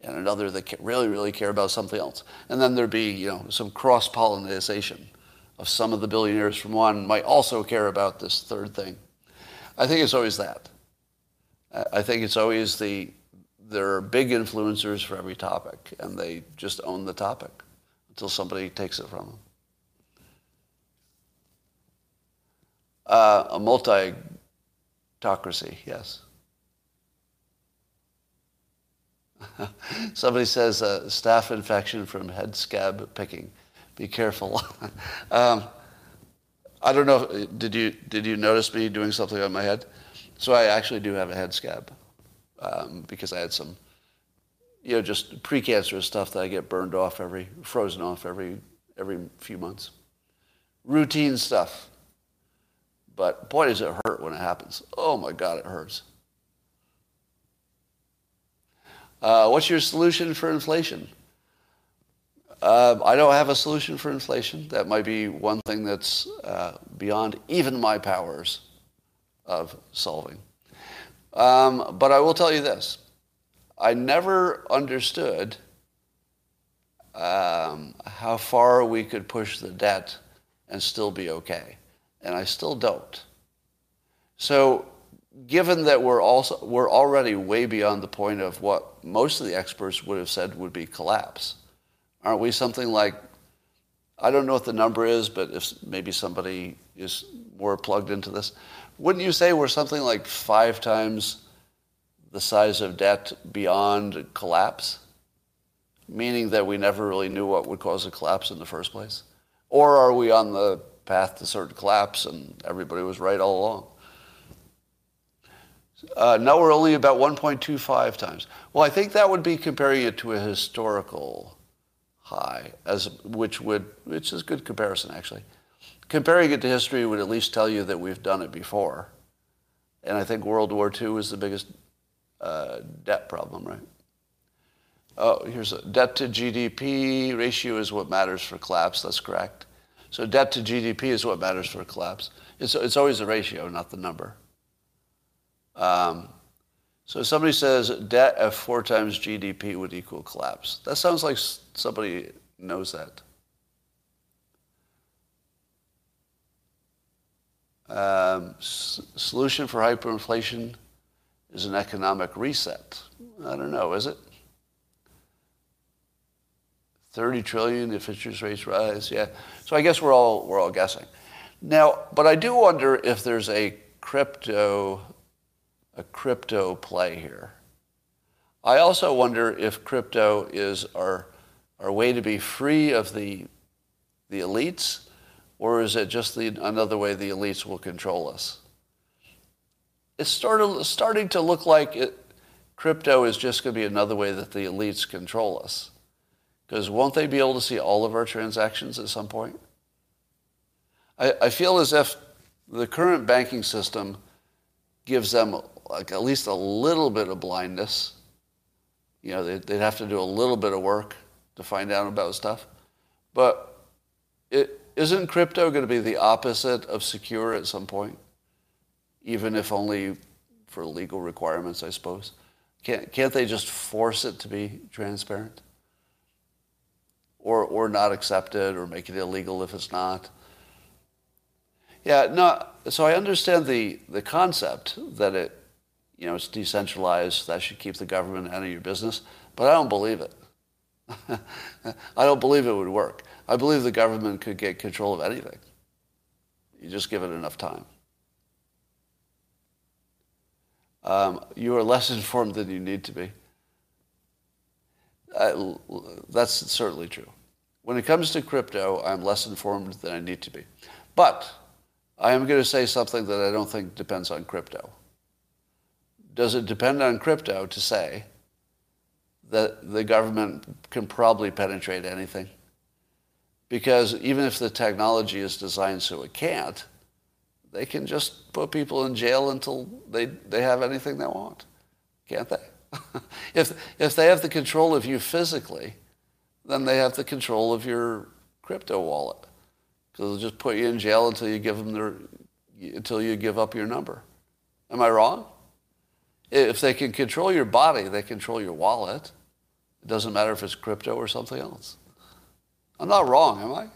and another that really, really care about something else. And then there'd be, you know, some cross-pollination of some of the billionaires from one might also care about this third thing. I think it's always that. I think it's always the, there are big influencers for every topic, and they just own the topic until somebody takes it from them. Uh, a multi-tocracy, yes. [LAUGHS] Somebody says uh, staph infection from head scab picking. Be careful. [LAUGHS] um, I don't know. Did you did you notice me doing something on my head? So I actually do have a head scab um, because I had some, you know, just precancerous stuff that I get burned off every, frozen off every every few months. Routine stuff. But boy, does it hurt when it happens. Oh my God, it hurts. Uh, what's your solution for inflation? Uh, I don't have a solution for inflation. That might be one thing that's uh, beyond even my powers of solving. Um, but I will tell you this. I never understood um, how far we could push the debt and still be okay. And I still don't. So given that we're also we're already way beyond the point of what most of the experts would have said would be collapse, aren't we something like I don't know what the number is, but if maybe somebody is more plugged into this, wouldn't you say we're something like five times the size of debt beyond collapse? Meaning that we never really knew what would cause a collapse in the first place? Or are we on the path to certain collapse and everybody was right all along? Uh, now we're only about 1.25 times. Well, I think that would be comparing it to a historical high, as which would which is a good comparison actually. Comparing it to history would at least tell you that we've done it before, and I think World War II was the biggest uh, debt problem, right? Oh, here's a debt to GDP ratio is what matters for collapse. That's correct. So debt to GDP is what matters for collapse. It's, it's always the ratio, not the number. Um, so somebody says debt at four times GDP would equal collapse. That sounds like somebody knows that. Um, s- solution for hyperinflation is an economic reset. I don't know, is it? 30 trillion if interest rates rise, yeah. So I guess we're all, we're all guessing. Now, but I do wonder if there's a crypto a crypto play here. I also wonder if crypto is our, our way to be free of the, the elites, or is it just the, another way the elites will control us? It's started, starting to look like it, crypto is just going to be another way that the elites control us. Because won't they be able to see all of our transactions at some point? I, I feel as if the current banking system gives them like at least a little bit of blindness. You know, they'd, they'd have to do a little bit of work to find out about stuff. But it, isn't crypto going to be the opposite of secure at some point? Even if only for legal requirements, I suppose. Can't, can't they just force it to be transparent? Or, or not accept it or make it illegal if it's not? Yeah, no, so I understand the, the concept that it, you know, it's decentralized, that should keep the government out of your business, but I don't believe it. [LAUGHS] I don't believe it would work. I believe the government could get control of anything. You just give it enough time. Um, you are less informed than you need to be. Uh, that's certainly true. When it comes to crypto, I'm less informed than I need to be. But I am going to say something that I don't think depends on crypto. Does it depend on crypto to say that the government can probably penetrate anything? Because even if the technology is designed so it can't, they can just put people in jail until they, they have anything they want, can't they? [LAUGHS] if, if they have the control of you physically, then they have the control of your crypto wallet. Because they'll just put you in jail until you give them their, until you give up your number. Am I wrong? If they can control your body, they control your wallet. It doesn't matter if it's crypto or something else. I'm not wrong, am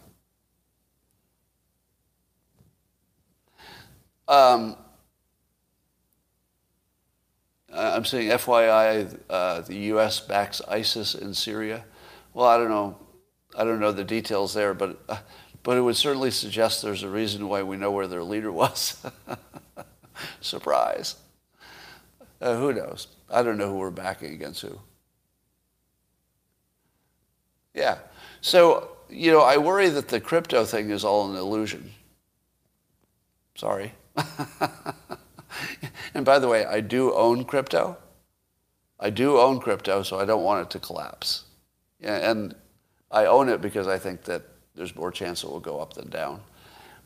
I? Um, I'm saying FYI, uh, the U.S. backs ISIS in Syria. Well, I don't know. I don't know the details there, but uh, but it would certainly suggest there's a reason why we know where their leader was. [LAUGHS] Surprise. Uh, who knows? I don't know who we're backing against who. Yeah. So, you know, I worry that the crypto thing is all an illusion. Sorry. [LAUGHS] and by the way, I do own crypto. I do own crypto, so I don't want it to collapse. Yeah, and I own it because I think that there's more chance it will go up than down.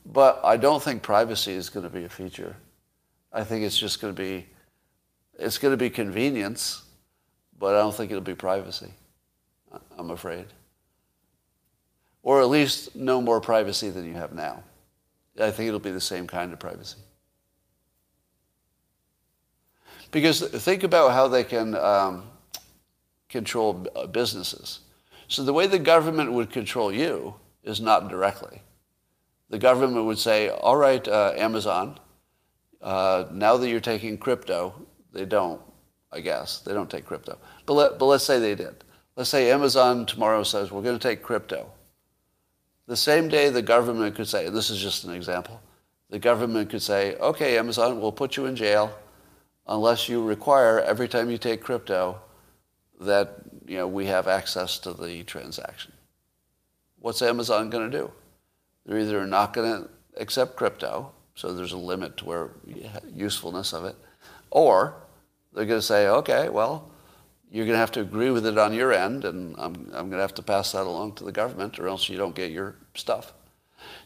But I don't think privacy is going to be a feature. I think it's just going to be, it's going to be convenience, but I don't think it'll be privacy. I'm afraid. Or at least no more privacy than you have now. I think it'll be the same kind of privacy. Because think about how they can um, control businesses. So the way the government would control you is not directly. The government would say, all right, uh, Amazon, uh, now that you're taking crypto, they don't, I guess. They don't take crypto. But, let, but let's say they did. Let's say Amazon tomorrow says, we're going to take crypto. The same day the government could say, this is just an example, the government could say, okay, Amazon, we'll put you in jail unless you require every time you take crypto that you know, we have access to the transaction. What's Amazon going to do? They're either not going to accept crypto, so there's a limit to where usefulness of it, or they're going to say, okay, well, you're going to have to agree with it on your end, and I'm, I'm going to have to pass that along to the government, or else you don't get your stuff.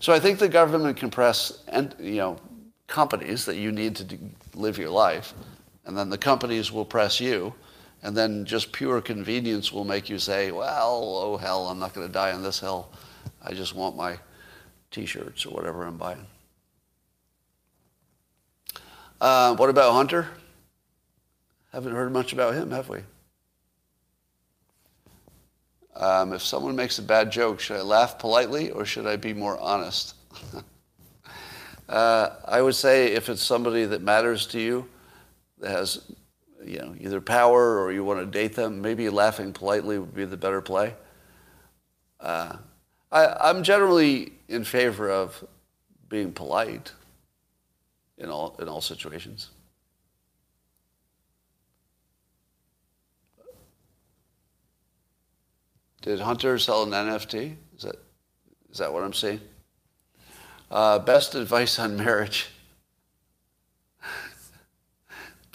So I think the government can press, and you know, companies that you need to live your life, and then the companies will press you, and then just pure convenience will make you say, well, oh hell, I'm not going to die on this hill. I just want my t-shirts or whatever I'm buying. Uh, what about Hunter? Haven't heard much about him, have we? Um, if someone makes a bad joke, should I laugh politely or should I be more honest? [LAUGHS] uh, I would say if it's somebody that matters to you, that has you know, either power or you want to date them, maybe laughing politely would be the better play. Uh, I, am generally in favor of being polite in all, in all situations. Did Hunter sell an NFT? Is that, is that what I'm seeing? Uh, best advice on marriage. [LAUGHS]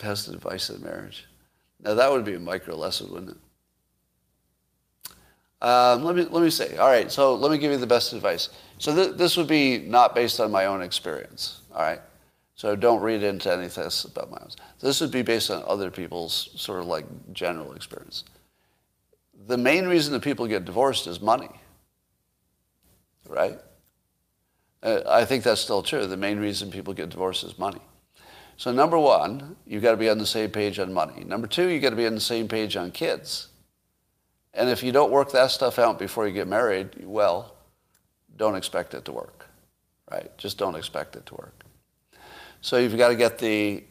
best advice on marriage. Now that would be a micro lesson, wouldn't it? Um, let me let me say. All right, so let me give you the best advice. So th- this would be not based on my own experience. All right, so don't read into anything about my own. This would be based on other people's sort of like general experience. The main reason that people get divorced is money. Right? Uh, I think that's still true. The main reason people get divorced is money. So number one, you've got to be on the same page on money. Number two, you've got to be on the same page on kids. And if you don't work that stuff out before you get married, well, don't expect it to work, right? Just don't expect it to work. So you've got to get the,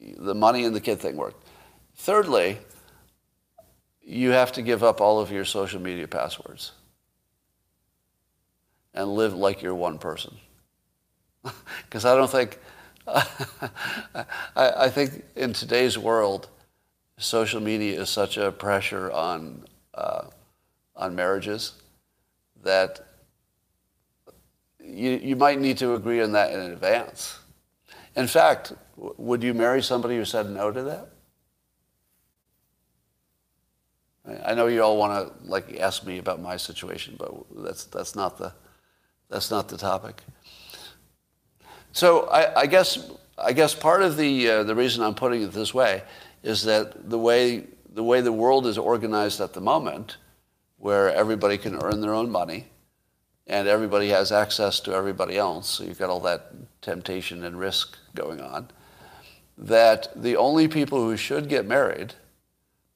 the money and the kid thing worked. Thirdly, you have to give up all of your social media passwords and live like you're one person. [LAUGHS] Because I don't think [LAUGHS] I, I, think in today's world, social media is such a pressure on uh, on marriages that you, you might need to agree on that in advance. In fact, w- would you marry somebody who said no to that? I know you all want to like ask me about my situation, but that's that's not the that's not the topic. So I, I, guess I guess part of the uh, the reason I'm putting it this way is that the way the way the world is organized at the moment, where everybody can earn their own money, and everybody has access to everybody else, so you've got all that temptation and risk going on, that the only people who should get married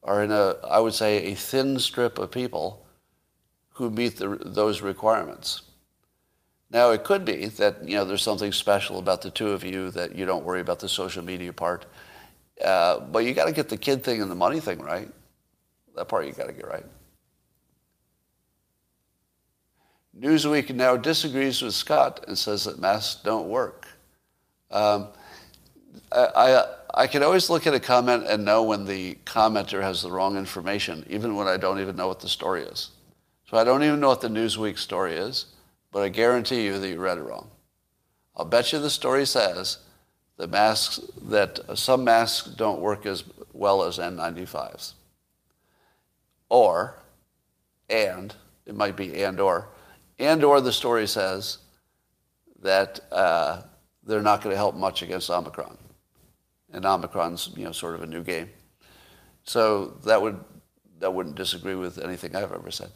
are in a, I would say, a thin strip of people who meet the, those requirements. Now, it could be that you know there's something special about the two of you that you don't worry about the social media part, uh, but you got to get the kid thing and the money thing right. That part you got to get right. Newsweek now disagrees with Scott and says that masks don't work. Um, I, I, I can always look at a comment and know when the commenter has the wrong information, even when I don't even know what the story is. So I don't even know what the Newsweek story is, but I guarantee you that you read it wrong. I'll bet you the story says that masks that some masks don't work as well as N95s. Or, and it might be and or, and or the story says that uh, they're not going to help much against Omicron. And Omicron's, you know, sort of a new game. So that would that wouldn't disagree with anything I've ever said.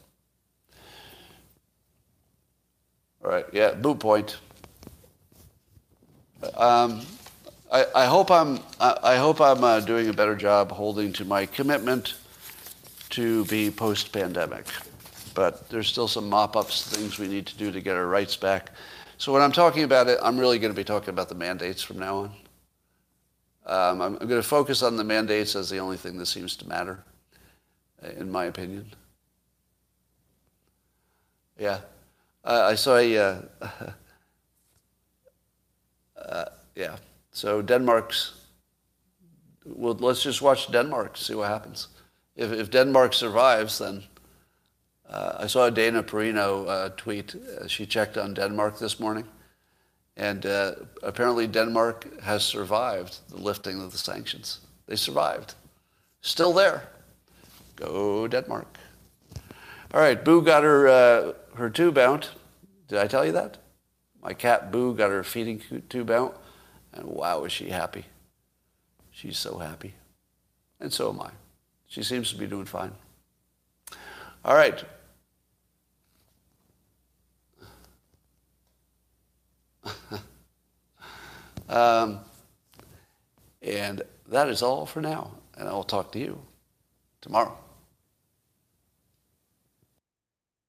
All right, yeah, boot point. Um, I, I, hope I'm I, hope I'm uh, doing a better job holding to my commitment to be post-pandemic but there's still some mop-ups, things we need to do to get our rights back. So when I'm talking about it, I'm really going to be talking about the mandates from now on. Um, I'm, I'm going to focus on the mandates as the only thing that seems to matter, in my opinion. Yeah. Uh, I saw a, uh, [LAUGHS] uh, yeah. So Denmark's, well, let's just watch Denmark, see what happens. If, if Denmark survives, then uh, I saw Dana Perino uh, tweet. Uh, she checked on Denmark this morning. And uh, apparently Denmark has survived the lifting of the sanctions. They survived. Still there. Go Denmark. All right, Boo got her, uh, her tube out. Did I tell you that? My cat Boo got her feeding tube out. And wow, is she happy. She's so happy. And so am I. She seems to be doing fine. All right. [LAUGHS] um, and that is all for now. And I'll talk to you tomorrow.